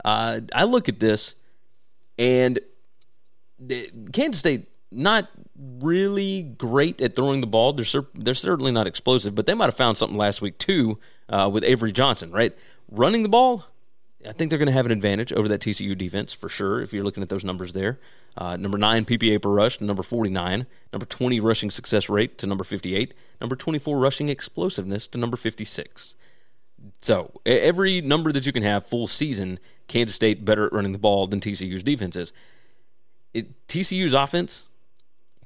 Uh, I look at this, and Kansas State not really great at throwing the ball. They're they're certainly not explosive, but they might have found something last week too uh, with Avery Johnson. Right, running the ball. I think they're going to have an advantage over that TCU defense for sure. If you're looking at those numbers there, uh, number nine PPA per rush, to number 49, number 20 rushing success rate to number 58, number 24 rushing explosiveness to number 56. So every number that you can have full season, Kansas State better at running the ball than TCU's defense is. It, TCU's offense,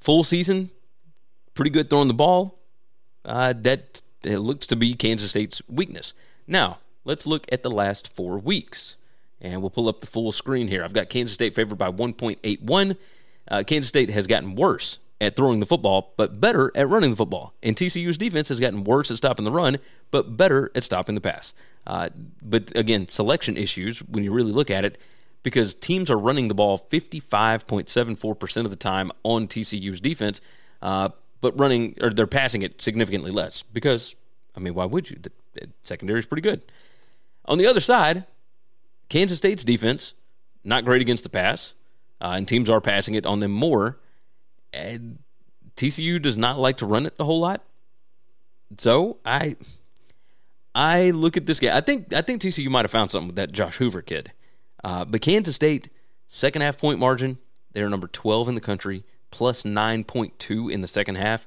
full season, pretty good throwing the ball. Uh, that looks to be Kansas State's weakness. Now let's look at the last four weeks. And we'll pull up the full screen here. I've got Kansas State favored by 1.81. Uh, Kansas State has gotten worse at throwing the football, but better at running the football. And TCU's defense has gotten worse at stopping the run, but better at stopping the pass. Uh, but again, selection issues when you really look at it, because teams are running the ball 55.74% of the time on TCU's defense, uh, but running or they're passing it significantly less. Because I mean, why would you? The, the secondary is pretty good. On the other side, Kansas State's defense, not great against the pass, uh, and teams are passing it on them more. And TCU does not like to run it a whole lot. So I I look at this game. I think I think TCU might have found something with that Josh Hoover kid. Uh, but Kansas State, second half point margin, they're number 12 in the country, plus 9.2 in the second half.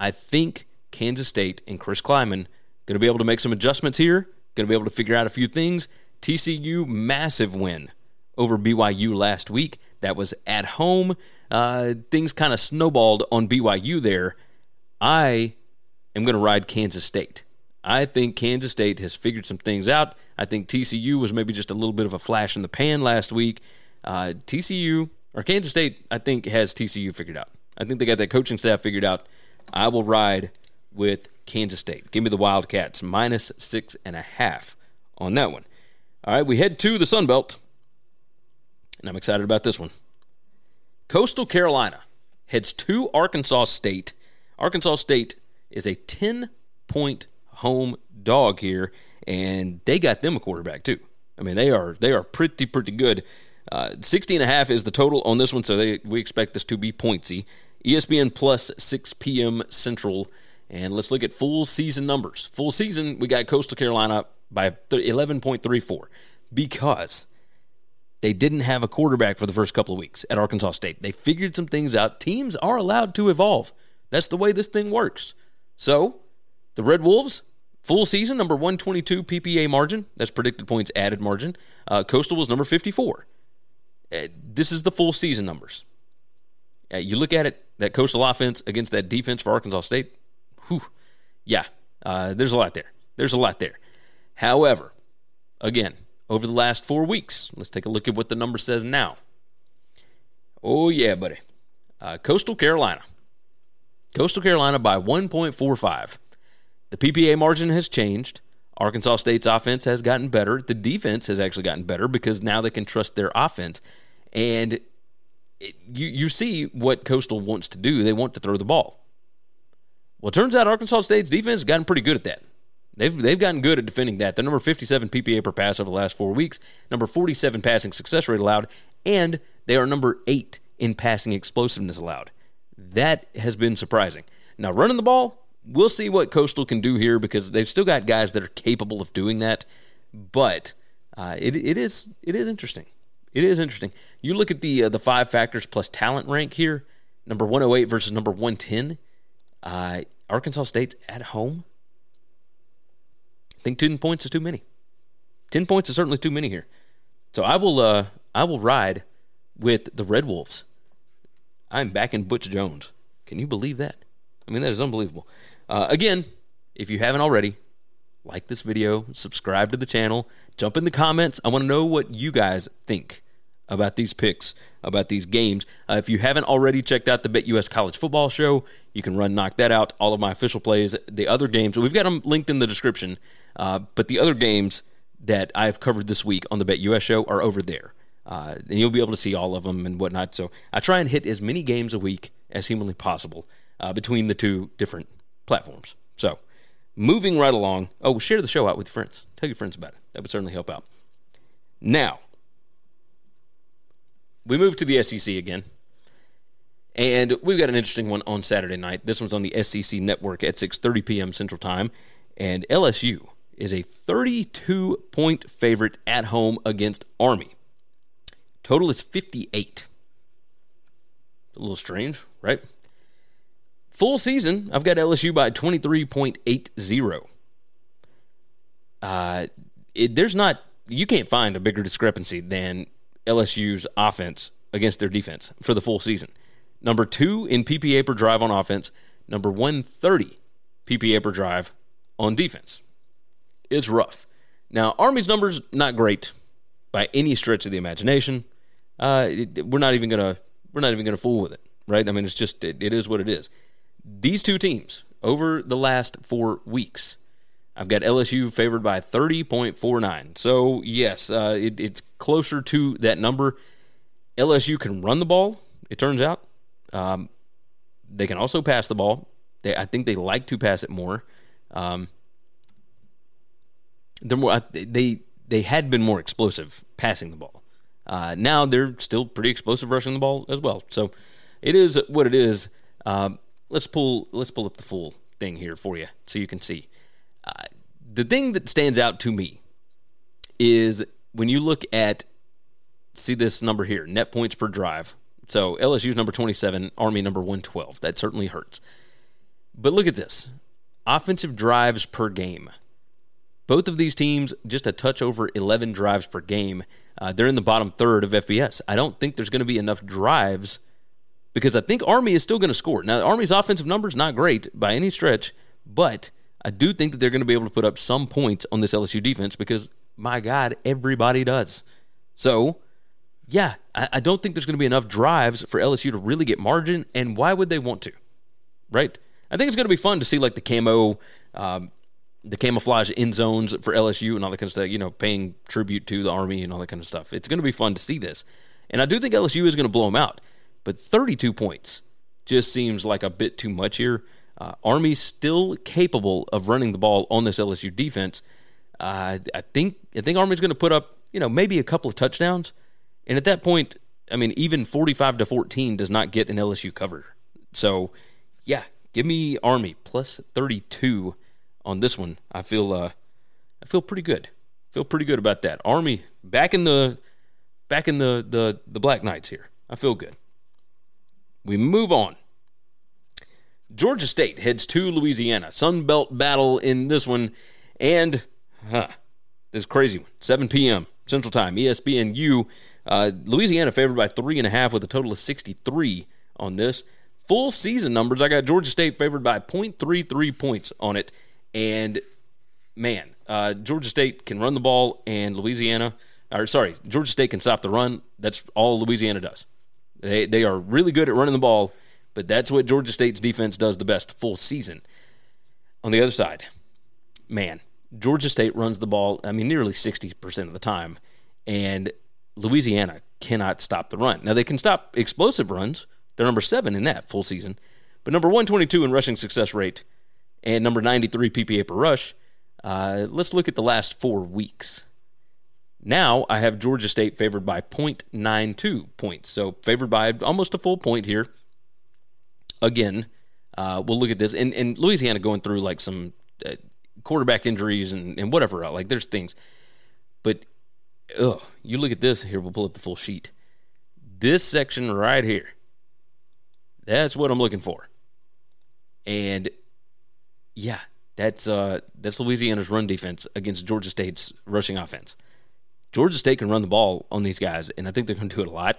I think Kansas State and Chris Klieman going to be able to make some adjustments here, going to be able to figure out a few things. TCU, massive win over BYU last week. That was at home. Uh, things kind of snowballed on BYU there. I am going to ride Kansas State. I think Kansas State has figured some things out. I think TCU was maybe just a little bit of a flash in the pan last week. Uh, TCU or Kansas State, I think, has TCU figured out. I think they got that coaching staff figured out. I will ride with Kansas State. Give me the Wildcats minus six and a half on that one. All right, we head to the Sun Belt, and I'm excited about this one. Coastal Carolina heads to Arkansas State. Arkansas State is a 10 point home dog here, and they got them a quarterback too. I mean, they are they are pretty pretty good. Uh, 60 and a half is the total on this one, so they, we expect this to be pointsy. ESPN plus 6 p.m. Central. And let's look at full season numbers. Full season, we got Coastal Carolina by 11.34 because they didn't have a quarterback for the first couple of weeks at Arkansas State. They figured some things out. Teams are allowed to evolve. That's the way this thing works. So, the Red Wolves, full season, number 122 PPA margin. That's predicted points added margin. Uh, Coastal was number 54. Uh, this is the full season numbers. Uh, you look at it, that Coastal offense against that defense for Arkansas State, whew, yeah, uh, there's a lot there. There's a lot there. However, again, over the last four weeks, let's take a look at what the number says now. Oh, yeah, buddy. Uh, Coastal Carolina. Coastal Carolina by 1.45. The PPA margin has changed. Arkansas State's offense has gotten better. The defense has actually gotten better because now they can trust their offense. And it, you, you see what Coastal wants to do. They want to throw the ball. Well, it turns out Arkansas State's defense has gotten pretty good at that. They've, they've gotten good at defending that. They're number 57 PPA per pass over the last four weeks, number 47 passing success rate allowed, and they are number eight in passing explosiveness allowed. That has been surprising. Now, running the ball, we'll see what Coastal can do here because they've still got guys that are capable of doing that. But uh, it, it is it is interesting. It is interesting. You look at the uh, the five factors plus talent rank here. Number 108 versus number 110. Uh, Arkansas State's at home. I think 10 points is too many. 10 points is certainly too many here. So I will uh, I will ride with the Red Wolves. I'm back in Butch Jones. Can you believe that? I mean, that is unbelievable. Uh, again, if you haven't already, like this video, subscribe to the channel, jump in the comments. I want to know what you guys think about these picks, about these games. Uh, if you haven't already checked out the BetUS College Football Show, you can run knock that out. All of my official plays, the other games, we've got them linked in the description. Uh, but the other games that I've covered this week on the BetUS Show are over there. Uh, and you'll be able to see all of them and whatnot. So I try and hit as many games a week as humanly possible uh, between the two different platforms. So moving right along. Oh, share the show out with your friends. Tell your friends about it. That would certainly help out. Now, we move to the SEC again. And we've got an interesting one on Saturday night. This one's on the SEC network at 6:30 p.m. Central Time, and LSU is a 32 point favorite at home against Army. Total is 58. A little strange, right? Full season, I've got LSU by 23.80. Uh, it, there's not, you can't find a bigger discrepancy than LSU's offense against their defense for the full season. Number two in PPA per drive on offense, number 130 PPA per drive on defense. It's rough. Now, Army's numbers not great by any stretch of the imagination. Uh, it, we're not even gonna we're not even gonna fool with it, right? I mean, it's just it, it is what it is. These two teams over the last four weeks, I've got LSU favored by thirty point four nine. So yes, uh, it, it's closer to that number. LSU can run the ball. It turns out um, they can also pass the ball. They, I think they like to pass it more. Um, they're more. They they had been more explosive passing the ball. Uh, now they're still pretty explosive rushing the ball as well. So it is what it is. Um, let's pull let's pull up the full thing here for you so you can see. Uh, the thing that stands out to me is when you look at see this number here, net points per drive. So LSU's number 27, Army number 112. That certainly hurts. But look at this. Offensive drives per game. Both of these teams just a touch over 11 drives per game. Uh, they're in the bottom third of FBS. I don't think there's going to be enough drives because I think Army is still going to score. Now, Army's offensive numbers not great by any stretch, but I do think that they're going to be able to put up some points on this LSU defense because my God, everybody does. So, yeah, I, I don't think there's going to be enough drives for LSU to really get margin. And why would they want to? Right? I think it's going to be fun to see like the camo, um, the camouflage end zones for LSU and all that kind of stuff. You know, paying tribute to the Army and all that kind of stuff. It's going to be fun to see this, and I do think LSU is going to blow them out. But 32 points just seems like a bit too much here. Uh, Army's still capable of running the ball on this LSU defense. Uh, I think I think Army's going to put up you know maybe a couple of touchdowns, and at that point, I mean even 45 to 14 does not get an LSU cover. So yeah, give me Army plus 32 on this one. I feel uh, I feel pretty good. Feel pretty good about that. Army back in the back in the the the Black Knights here. I feel good. We move on. Georgia State heads to Louisiana. Sun Belt battle in this one. And huh, this crazy one. 7 p.m. Central Time, ESPNU. Uh, Louisiana favored by three and a half with a total of 63 on this. Full season numbers, I got Georgia State favored by 0.33 points on it. And man, uh, Georgia State can run the ball, and Louisiana, or sorry, Georgia State can stop the run. That's all Louisiana does. They they are really good at running the ball, but that's what Georgia State's defense does the best full season. On the other side, man, Georgia State runs the ball, I mean, nearly 60% of the time, and Louisiana cannot stop the run. Now, they can stop explosive runs. They're number seven in that full season, but number 122 in rushing success rate and number 93 PPA per rush. Uh, let's look at the last four weeks. Now I have Georgia State favored by 0.92 points. So favored by almost a full point here. Again, uh, we'll look at this. And, and, Louisiana going through like some uh, quarterback injuries and, and whatever. Like there's things. But ugh, you look at this here. We'll pull up the full sheet. This section right here. That's what I'm looking for. And yeah, that's uh, that's Louisiana's run defense against Georgia State's rushing offense. Georgia State can run the ball on these guys, and I think they're going to do it a lot.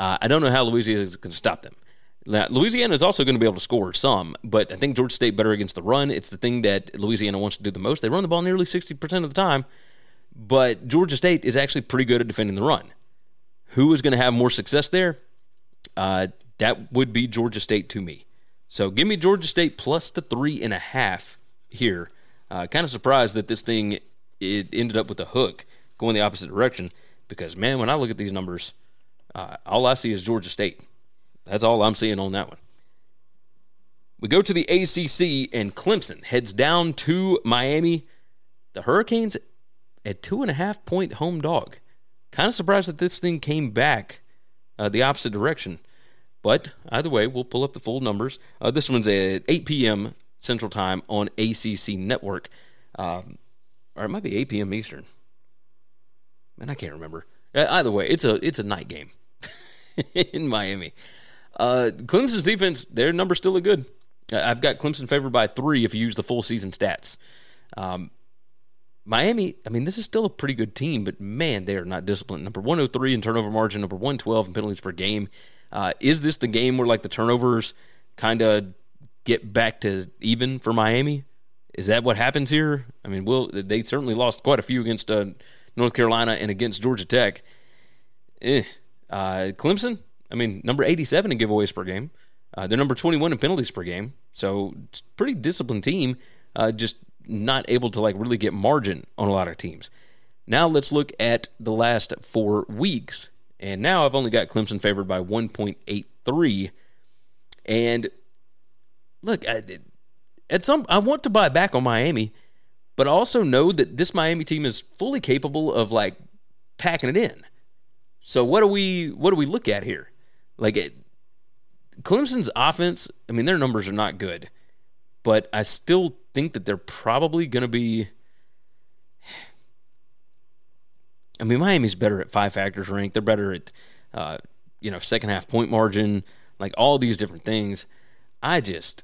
Uh, I don't know how Louisiana is going to stop them. Now, Louisiana is also going to be able to score some, but I think Georgia State better against the run. It's the thing that Louisiana wants to do the most. They run the ball nearly 60% of the time, but Georgia State is actually pretty good at defending the run. Who is going to have more success there? Uh, that would be Georgia State to me. So give me Georgia State plus the three and a half here. Uh, kind of surprised that this thing it ended up with a hook going the opposite direction because man, when I look at these numbers, uh, all I see is Georgia State. That's all I'm seeing on that one. We go to the ACC and Clemson heads down to Miami. The Hurricanes at two and a half point home dog. Kind of surprised that this thing came back uh, the opposite direction. But either way, we'll pull up the full numbers. Uh, this one's at 8 p.m. Central Time on ACC Network. Um, or it might be 8 p.m. Eastern. Man, I can't remember. Uh, either way, it's a it's a night game in Miami. Uh, Clemson's defense, their numbers still look good. I've got Clemson favored by three if you use the full season stats. Um, Miami, I mean, this is still a pretty good team, but man, they are not disciplined. Number 103 in turnover margin, number 112 in penalties per game. Uh, is this the game where like the turnovers kind of get back to even for Miami? Is that what happens here? I mean, will they certainly lost quite a few against uh, North Carolina and against Georgia Tech. Eh. Uh, Clemson, I mean, number 87 in giveaways per game. Uh, they're number 21 in penalties per game. So it's pretty disciplined team, uh, just not able to like really get margin on a lot of teams. Now let's look at the last four weeks. And now I've only got Clemson favored by 1.83. And look, I, at some I want to buy back on Miami but I also know that this Miami team is fully capable of like packing it in. So what do we what do we look at here? Like it, Clemson's offense, I mean their numbers are not good, but I still think that they're probably going to be I mean Miami's better at five factors rank. They're better at uh, you know, second half point margin, like all these different things. I just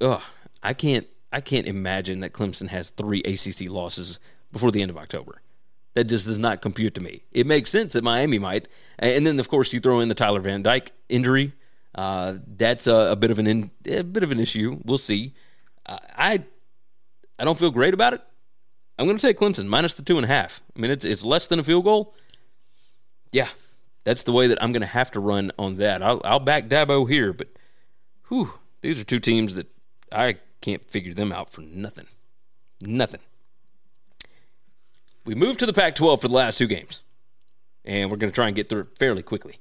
ugh, I can't I can't imagine that Clemson has three ACC losses before the end of October. That just does not compute to me. It makes sense that Miami might, and then of course you throw in the Tyler Van Dyke injury. Uh, that's a, a, bit of an in, a bit of an issue. We'll see. I I don't feel great about it. I'm going to take Clemson minus the two and a half. I mean, it's it's less than a field goal. Yeah, that's the way that I'm going to have to run on that. I'll, I'll back Dabo here, but whew, These are two teams that I can't figure them out for nothing. Nothing. We moved to the Pac 12 for the last two games, and we're going to try and get through it fairly quickly.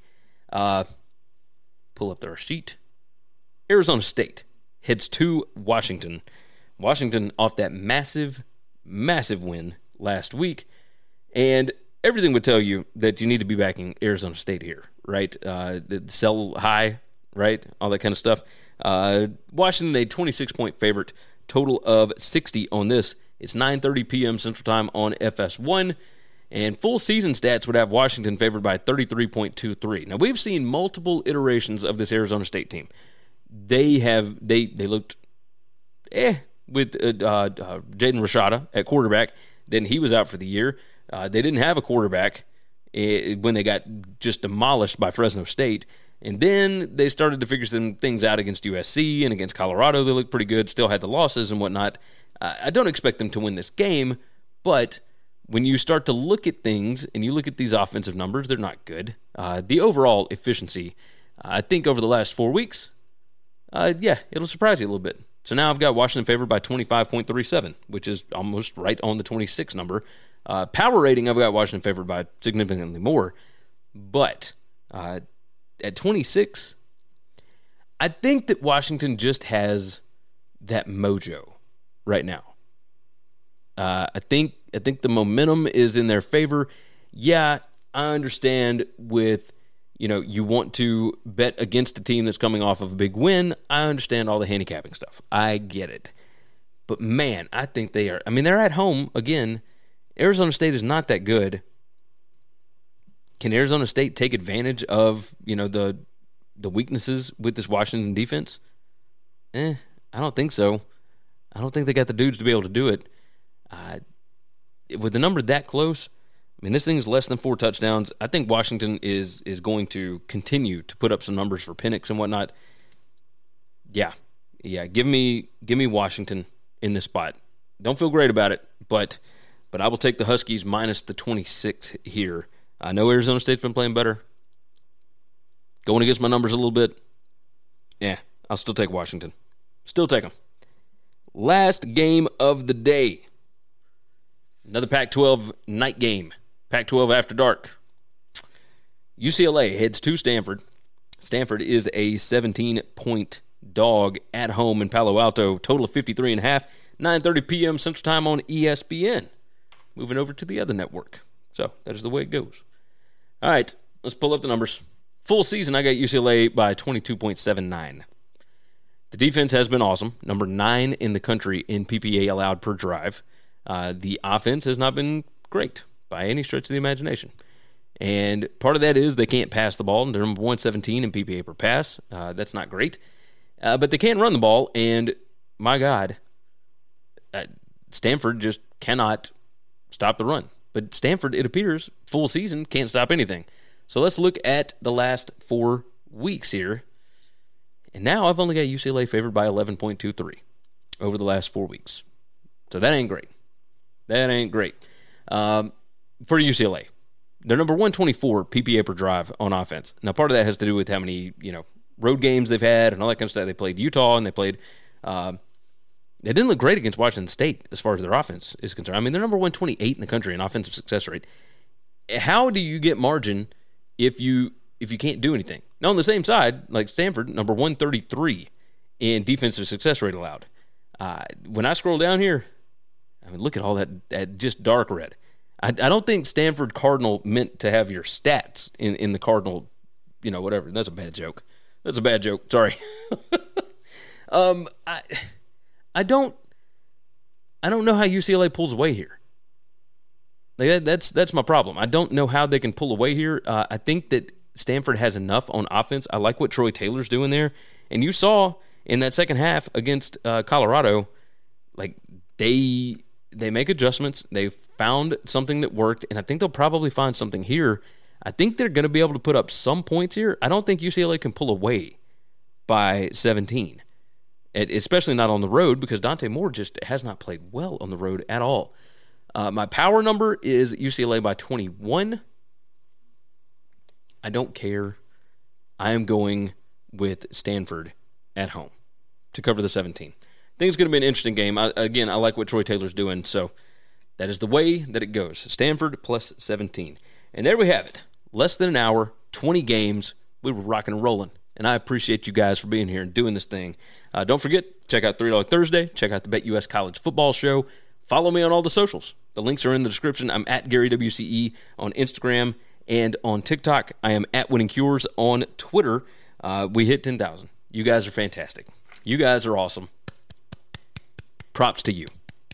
Uh, pull up their sheet. Arizona State heads to Washington. Washington off that massive, massive win last week. And everything would tell you that you need to be backing Arizona State here, right? Uh, sell high, right? All that kind of stuff. Uh, Washington, a 26 point favorite, total of 60 on this. It's 9:30 p.m. Central Time on FS1, and full season stats would have Washington favored by 33.23. Now we've seen multiple iterations of this Arizona State team. They have they they looked eh with uh, uh, Jaden Rashada at quarterback. Then he was out for the year. Uh, they didn't have a quarterback eh, when they got just demolished by Fresno State. And then they started to figure some things out against USC and against Colorado. They looked pretty good, still had the losses and whatnot. I don't expect them to win this game, but when you start to look at things and you look at these offensive numbers, they're not good. Uh, the overall efficiency, I think over the last four weeks, uh, yeah, it'll surprise you a little bit. So now I've got Washington favored by 25.37, which is almost right on the 26 number. Uh, power rating, I've got Washington favored by significantly more. But uh, at 26, I think that Washington just has that mojo right now. Uh, I think I think the momentum is in their favor. Yeah, I understand with you know you want to bet against a team that's coming off of a big win. I understand all the handicapping stuff. I get it. But man, I think they are. I mean, they're at home again. Arizona State is not that good. Can Arizona State take advantage of you know the the weaknesses with this Washington defense? Eh, I don't think so. I don't think they got the dudes to be able to do it. Uh, with the number that close, I mean, this thing is less than four touchdowns. I think Washington is is going to continue to put up some numbers for Penix and whatnot. Yeah, yeah. Give me give me Washington in this spot. Don't feel great about it, but but I will take the Huskies minus the twenty six here. I know Arizona State's been playing better. Going against my numbers a little bit. Yeah, I'll still take Washington. Still take them. Last game of the day. Another Pac 12 night game. Pac 12 after dark. UCLA heads to Stanford. Stanford is a 17 point dog at home in Palo Alto. Total of 53 and a half. 9:30 p.m. Central Time on ESPN. Moving over to the other network. So that is the way it goes. All right, let's pull up the numbers. Full season, I got UCLA by 22.79. The defense has been awesome, number nine in the country in PPA allowed per drive. Uh, the offense has not been great by any stretch of the imagination. And part of that is they can't pass the ball. They're number 117 in PPA per pass. Uh, that's not great. Uh, but they can run the ball. And my God, uh, Stanford just cannot stop the run. But Stanford, it appears, full season, can't stop anything. So let's look at the last four weeks here. And now I've only got UCLA favored by 11.23 over the last four weeks. So that ain't great. That ain't great. Um, for UCLA, they're number 124 PPA per drive on offense. Now, part of that has to do with how many, you know, road games they've had and all that kind of stuff. They played Utah and they played. Uh, they didn't look great against Washington State as far as their offense is concerned. I mean, they're number 128 in the country in offensive success rate. How do you get margin if you if you can't do anything? Now, on the same side, like Stanford, number 133 in defensive success rate allowed. Uh, when I scroll down here, I mean, look at all that, that just dark red. I, I don't think Stanford Cardinal meant to have your stats in, in the Cardinal, you know, whatever. That's a bad joke. That's a bad joke. Sorry. um, I, I don't, I don't know how UCLA pulls away here. Like that, that's that's my problem. I don't know how they can pull away here. Uh, I think that Stanford has enough on offense. I like what Troy Taylor's doing there, and you saw in that second half against uh, Colorado, like they they make adjustments. They found something that worked, and I think they'll probably find something here. I think they're going to be able to put up some points here. I don't think UCLA can pull away by 17, it, especially not on the road because Dante Moore just has not played well on the road at all. Uh, my power number is UCLA by 21. I don't care. I am going with Stanford at home. to cover the 17. Think it's going to be an interesting game. I, again, I like what Troy Taylor's doing, so that is the way that it goes. Stanford plus 17. And there we have it. Less than an hour, 20 games. We were rocking and rolling. And I appreciate you guys for being here and doing this thing. Uh, don't forget, check out $3 Thursday. Check out the BetUS College Football Show. Follow me on all the socials. The links are in the description. I'm at Gary WCE on Instagram and on TikTok. I am at Winning Cures on Twitter. Uh, we hit 10,000. You guys are fantastic. You guys are awesome. Props to you.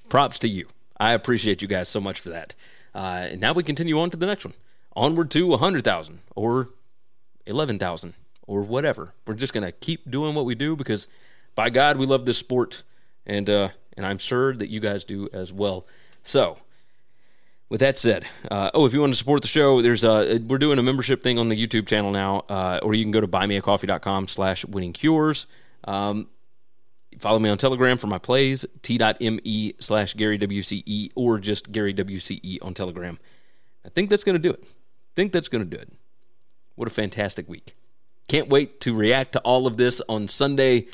Props to you. I appreciate you guys so much for that. Uh, and now we continue on to the next one. Onward to 100,000 or 11,000 or whatever. We're just going to keep doing what we do because by God, we love this sport. And, uh, and I'm sure that you guys do as well. So, with that said, uh, oh, if you want to support the show, there's a we're doing a membership thing on the YouTube channel now, uh, or you can go to buymeacoffee.com slash winning cures. Um, follow me on Telegram for my plays, t.me slash Gary WCE, or just Gary WCE on Telegram. I think that's going to do it. Think that's going to do it. What a fantastic week. Can't wait to react to all of this on Sunday.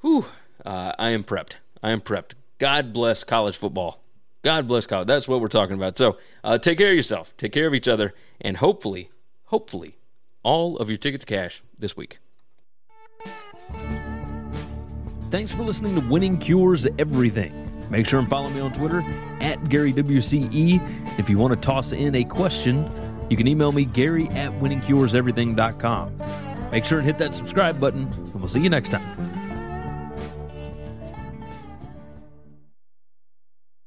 Whew, uh, I am prepped. I am prepped. God bless college football. God bless college. That's what we're talking about. So uh, take care of yourself, take care of each other, and hopefully, hopefully, all of your tickets cash this week. Thanks for listening to Winning Cures Everything. Make sure and follow me on Twitter at GaryWCE. If you want to toss in a question, you can email me, Gary at winningcureseverything.com. Make sure and hit that subscribe button, and we'll see you next time.